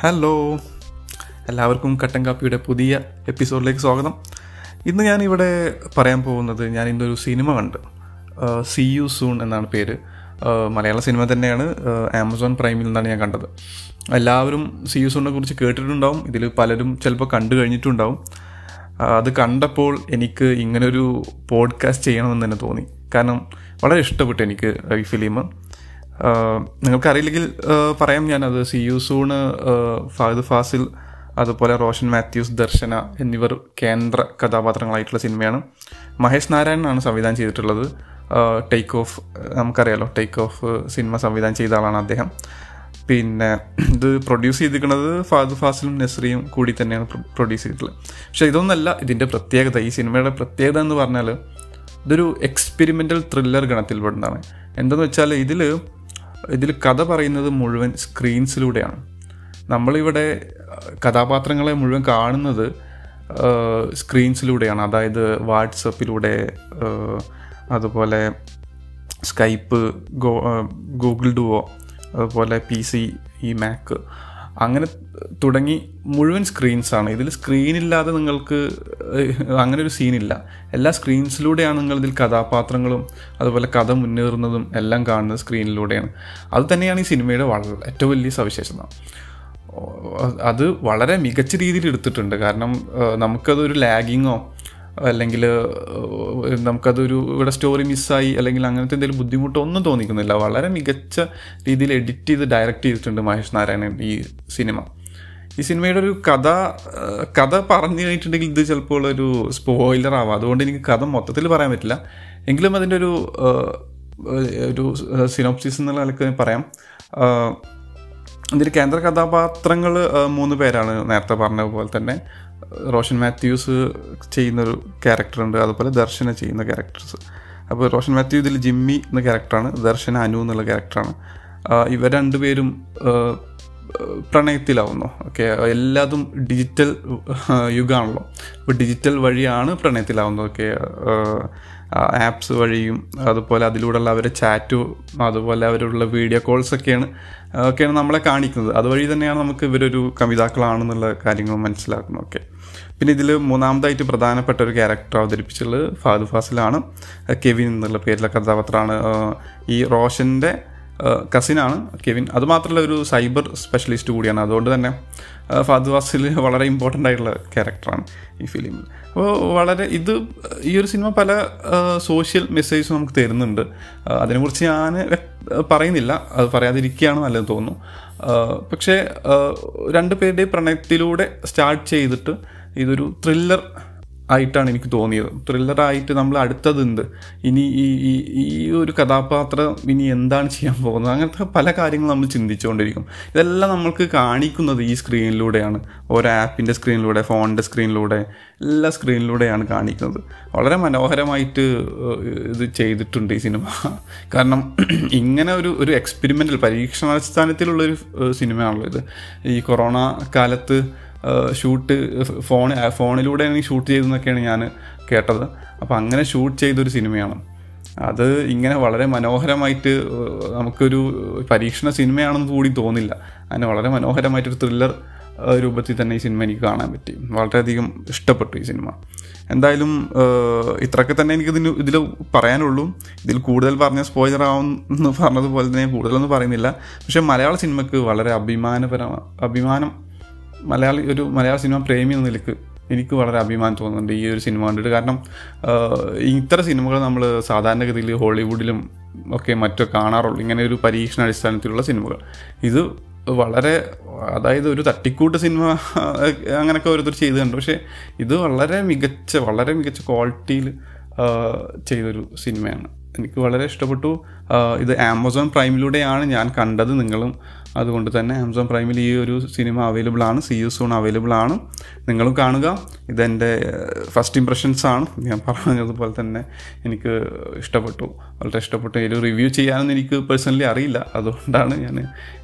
Hello എല്ലാവർക്കും കട്ടൻ കാപ്പിയുടെ പുതിയ എപ്പിസോഡിലേക്ക് സ്വാഗതം. ഇന്ന് ഞാനിവിടെ പറയാൻ പോകുന്നത് ഞാൻ ഇന്നൊരു സിനിമ കണ്ട്. സി യു സൂൺ എന്നാണ് പേര്. മലയാള സിനിമ തന്നെയാണ്. ആമസോൺ പ്രൈമിൽ നിന്നാണ് ഞാൻ കണ്ടത്. എല്ലാവരും സി യു സൂണിനെ കുറിച്ച് കേട്ടിട്ടുണ്ടാവും. ഇതിൽ പലരും ചിലപ്പോൾ കണ്ടു കഴിഞ്ഞിട്ടുണ്ടാവും. അത് കണ്ടപ്പോൾ എനിക്ക് ഇങ്ങനൊരു പോഡ്കാസ്റ്റ് ചെയ്യണമെന്ന് തന്നെ തോന്നി. കാരണം വളരെ ഇഷ്ടപ്പെട്ടു എനിക്ക് ഈ ഫിലിം നിങ്ങൾക്കറിയില്ലെങ്കിൽ പറയാം. ഞാനത് see you soon Fahadh Faasil അതുപോലെ റോഷൻ മാത്യൂസ് ദർശന എന്നിവർ കേന്ദ്ര കഥാപാത്രങ്ങളായിട്ടുള്ള സിനിമയാണ്. മഹേഷ് നാരായണനാണ് സംവിധാനം ചെയ്തിട്ടുള്ളത്. ടേക്ക് ഓഫ് നമുക്കറിയാലോ ടേക്ക് ഓഫ് സിനിമ സംവിധാനം ചെയ്ത ആളാണ് അദ്ദേഹം. പിന്നെ ഇത് പ്രൊഡ്യൂസ് ചെയ്തിരിക്കുന്നത് ഫാദു ഫാസിലും നസ്രിയും കൂടി തന്നെയാണ് പ്രൊഡ്യൂസ് ചെയ്തിട്ടുള്ളത്. പക്ഷേ ഇതൊന്നല്ല ഇതിന്റെ പ്രത്യേകത. ഈ സിനിമയുടെ പ്രത്യേകത എന്ന് പറഞ്ഞാൽ ഇതൊരു എക്സ്പെരിമെന്റൽ ത്രില്ലർ ഗണത്തിൽപ്പെടുന്നതാണ് എന്തെന്ന് വെച്ചാൽ ഇതിൽ ഇതിൽ കഥ പറയുന്നത് മുഴുവൻ സ്ക്രീൻസിലൂടെയാണ് നമ്മളിവിടെ കഥാപാത്രങ്ങളെ മുഴുവൻ കാണുന്നത് സ്ക്രീൻസിലൂടെയാണ് അതായത് വാട്സപ്പിലൂടെ അതുപോലെ സ്കൈപ്പ് ഗോ ഗൂഗിൾ ഡുവോ അതുപോലെ പി സി ഈ മാക്ക് അങ്ങനെ തുടങ്ങി മുഴുവൻ സ്ക്രീൻസാണ് ഇതിൽ സ്ക്രീനില്ലാതെ നിങ്ങൾക്ക് അങ്ങനെ ഒരു സീനില്ല. എല്ലാ സ്ക്രീൻസിലൂടെയാണ് നിങ്ങൾ ഇതിൽ കഥാപാത്രങ്ങളും അതുപോലെ കഥ മുന്നേറുന്നതും എല്ലാം കാണുന്നത് സ്ക്രീനിലൂടെയാണ് അത് തന്നെയാണ് ഈ സിനിമയുടെ വളരെ ഏറ്റവും വലിയ സവിശേഷത. അത് വളരെ മികച്ച രീതിയിൽ എടുത്തിട്ടുണ്ട്. കാരണം നമുക്കതൊരു ലാഗിങ്ങോ അല്ലെങ്കിൽ നമുക്കതൊരു ഇവിടെ സ്റ്റോറി മിസ്സായി അല്ലെങ്കിൽ അങ്ങനത്തെ എന്തെങ്കിലും ബുദ്ധിമുട്ടോ ഒന്നും തോന്നിക്കുന്നില്ല. വളരെ മികച്ച രീതിയിൽ എഡിറ്റ് ചെയ്ത് ഡയറക്റ്റ് ചെയ്തിട്ടുണ്ട് മഹേഷ് നാരായണൻ ഈ സിനിമ. ഈ സിനിമയുടെ ഒരു കഥ കഥ പറഞ്ഞു കഴിഞ്ഞിട്ടുണ്ടെങ്കിൽ ഇത് ചിലപ്പോൾ ഒരു സ്പോയിലർ ആവാം. അതുകൊണ്ട് എനിക്ക് കഥ മൊത്തത്തിൽ പറയാൻ പറ്റില്ല. എങ്കിലും അതിന്റെ ഒരു ഒരു സിനോപ്സിസ് എന്നുള്ള നിലയ്ക്ക് പറയാം. ഇതിന്റെ കേന്ദ്ര കഥാപാത്രങ്ങൾ മൂന്ന് പേരാണ് നേരത്തെ പറഞ്ഞ പോലെ തന്നെ. റോഷൻ മാത്യൂസ് ചെയ്യുന്നൊരു ക്യാരക്ടറുണ്ട്. അതുപോലെ ദർശന ചെയ്യുന്ന ക്യാരക്ടേഴ്സ്. അപ്പോൾ റോഷൻ മാത്യു ഇതിൽ ജിമ്മി എന്ന ക്യാരക്ടറാണ്. ദർശന അനു എന്നുള്ള ക്യാരക്ടറാണ്. ഇവർ രണ്ടുപേരും പ്രണയത്തിലാവുന്നു. ഓക്കെ എല്ലാതും ഡിജിറ്റൽ യുഗമാണല്ലോ അപ്പോൾ ഡിജിറ്റൽ വഴിയാണ് പ്രണയത്തിലാവുന്നത്. ഓക്കെ ആപ്സ് വഴിയും അതുപോലെ അതിലൂടെയുള്ള അവരുടെ ചാറ്റും അതുപോലെ അവരുള്ള വീഡിയോ കോൾസ് ഒക്കെയാണ് ഒക്കെയാണ് നമ്മളെ കാണിക്കുന്നത്. അതുവഴി തന്നെയാണ് നമുക്ക് ഇവരൊരു കവിതാക്കളാണെന്നുള്ള കാര്യങ്ങൾ മനസ്സിലാക്കുന്നത്. ഓക്കെ പിന്നെ ഇതിൽ മൂന്നാമതായിട്ട് പ്രധാനപ്പെട്ട ഒരു ക്യാരക്ടർ അവതരിപ്പിച്ചുള്ളത് ഫാദു ഫാസിലാണ് കെവിൻ എന്നുള്ള പേരിലെ കഥാപാത്രമാണ്. ഈ റോഷന്റെ കസിനാണ് കെവിൻ. അതുമാത്രമല്ല ഒരു സൈബർ സ്പെഷ്യലിസ്റ്റ് കൂടിയാണ്. അതുകൊണ്ട് തന്നെ ഫാദു വാസിൽ വളരെ ഇമ്പോർട്ടന്റ് ആയിട്ടുള്ള ക്യാരക്ടറാണ് ഈ ഫിലിമിൽ അപ്പോൾ വളരെ ഇത് ഈ ഒരു സിനിമ പല സോഷ്യൽ മെസ്സേജും നമുക്ക് തരുന്നുണ്ട്. അതിനെക്കുറിച്ച് ഞാൻ പറയുന്നില്ല. അത് പറയാതിരിക്കുകയാണ് നല്ലത് തോന്നുന്നു. പക്ഷേ രണ്ട് പേരുടെ പ്രണയത്തിലൂടെ സ്റ്റാർട്ട് ചെയ്തിട്ട് ഇതൊരു ത്രില്ലർ ആയിട്ടാണ് എനിക്ക് തോന്നിയത്. ത്രില്ലറായിട്ട് നമ്മൾ അടുത്തതുണ്ട്. ഇനി ഈ ഈ ഈ ഒരു കഥാപാത്രം ഇനി എന്താണ് ചെയ്യാൻ പോകുന്നത്? അങ്ങനത്തെ പല കാര്യങ്ങളും നമ്മൾ ചിന്തിച്ചുകൊണ്ടിരിക്കും. ഇതെല്ലാം നമ്മൾക്ക് കാണിക്കുന്നത് ഈ സ്ക്രീനിലൂടെയാണ്. ഓരോ ആപ്പിന്റെ സ്ക്രീനിലൂടെ ഫോണിന്റെ സ്ക്രീനിലൂടെ എല്ലാ സ്ക്രീനിലൂടെയാണ് കാണിക്കുന്നത്. വളരെ മനോഹരമായിട്ട് ഇത് ചെയ്തിട്ടുണ്ട് ഈ സിനിമ. കാരണം ഇങ്ങനെ ഒരു ഒരു എക്സ്പെരിമെന്റൽ പരീക്ഷണാടിസ്ഥാനത്തിലുള്ളൊരു സിനിമയാണല്ലോ ഇത് ഈ കൊറോണ കാലത്ത് ഷൂട്ട് ഫോൺ ഫോണിലൂടെയാണ് ഷൂട്ട് ചെയ്തെന്നൊക്കെയാണ് ഞാൻ കേട്ടത്. അപ്പോൾ അങ്ങനെ ഷൂട്ട് ചെയ്തൊരു സിനിമയാണ്. അത് ഇങ്ങനെ വളരെ മനോഹരമായിട്ട് നമുക്കൊരു പരീക്ഷണ സിനിമയാണെന്ന് കൂടി തോന്നില്ല. അങ്ങനെ വളരെ മനോഹരമായിട്ടൊരു ത്രില്ലർ രൂപത്തിൽ തന്നെ ഈ സിനിമ എനിക്ക് കാണാൻ പറ്റി. വളരെയധികം ഇഷ്ടപ്പെട്ടു ഈ സിനിമ. എന്തായാലും ഇത്രയൊക്കെ തന്നെ എനിക്ക് ഇതിന് ഇതിൽ പറയാനുള്ളൂ. ഇതിൽ കൂടുതൽ പറഞ്ഞ സ്പോയിലർ ആവുമെന്ന് പറഞ്ഞതുപോലെ തന്നെ കൂടുതലൊന്നും പറയുന്നില്ല. പക്ഷേ മലയാള സിനിമയ്ക്ക് വളരെ അഭിമാനപര അഭിമാനം മലയാളി ഒരു മലയാള സിനിമ പ്രേമി എന്ന നിലയ്ക്ക് എനിക്ക് വളരെ അഭിമാനം തോന്നുന്നുണ്ട് ഈ ഒരു സിനിമ കണ്ടിട്ട്. കാരണം ഇത്ര സിനിമകൾ നമ്മൾ സാധാരണഗതിയിൽ ഹോളിവുഡിലും ഒക്കെ മറ്റോ കാണാറുള്ളൂ. ഇങ്ങനെ ഒരു പരീക്ഷണ അടിസ്ഥാനത്തിലുള്ള സിനിമകൾ. ഇത് വളരെ അതായത് ഒരു തട്ടിക്കൂട്ട് സിനിമ അങ്ങനെയൊക്കെ ഓരോരുത്തർ ചെയ്തിട്ടുണ്ട് പക്ഷേ ഇത് വളരെ മികച്ച വളരെ മികച്ച ക്വാളിറ്റിയിൽ ചെയ്തൊരു സിനിമയാണ്. എനിക്ക് വളരെ ഇഷ്ടപ്പെട്ടു. ഇത് ആമസോൺ പ്രൈമിലൂടെയാണ് ഞാൻ കണ്ടത് നിങ്ങളും. അതുകൊണ്ട് തന്നെ ആമസോൺ പ്രൈമിൽ ഈ ഒരു സിനിമ അവൈലബിൾ ആണ്. സി യു സൂൺ അവൈലബിൾ ആണ്. നിങ്ങളും കാണുക. ഇതെന്റെ ഫസ്റ്റ് ഇംപ്രഷൻസ് ആണ്. ഞാൻ പറഞ്ഞതുപോലെ തന്നെ എനിക്ക് ഇഷ്ടപ്പെട്ടു. വളരെ ഇഷ്ടപ്പെട്ടു. ഇതിൽ റിവ്യൂ ചെയ്യാനൊന്നും എനിക്ക് പേഴ്സണലി അറിയില്ല. അതുകൊണ്ടാണ് ഞാൻ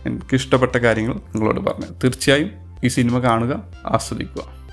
എനിക്ക് ഇഷ്ടപ്പെട്ട കാര്യങ്ങൾ നിങ്ങളോട് പറഞ്ഞത്. തീർച്ചയായും ഈ സിനിമ കാണുക ആസ്വദിക്കുക.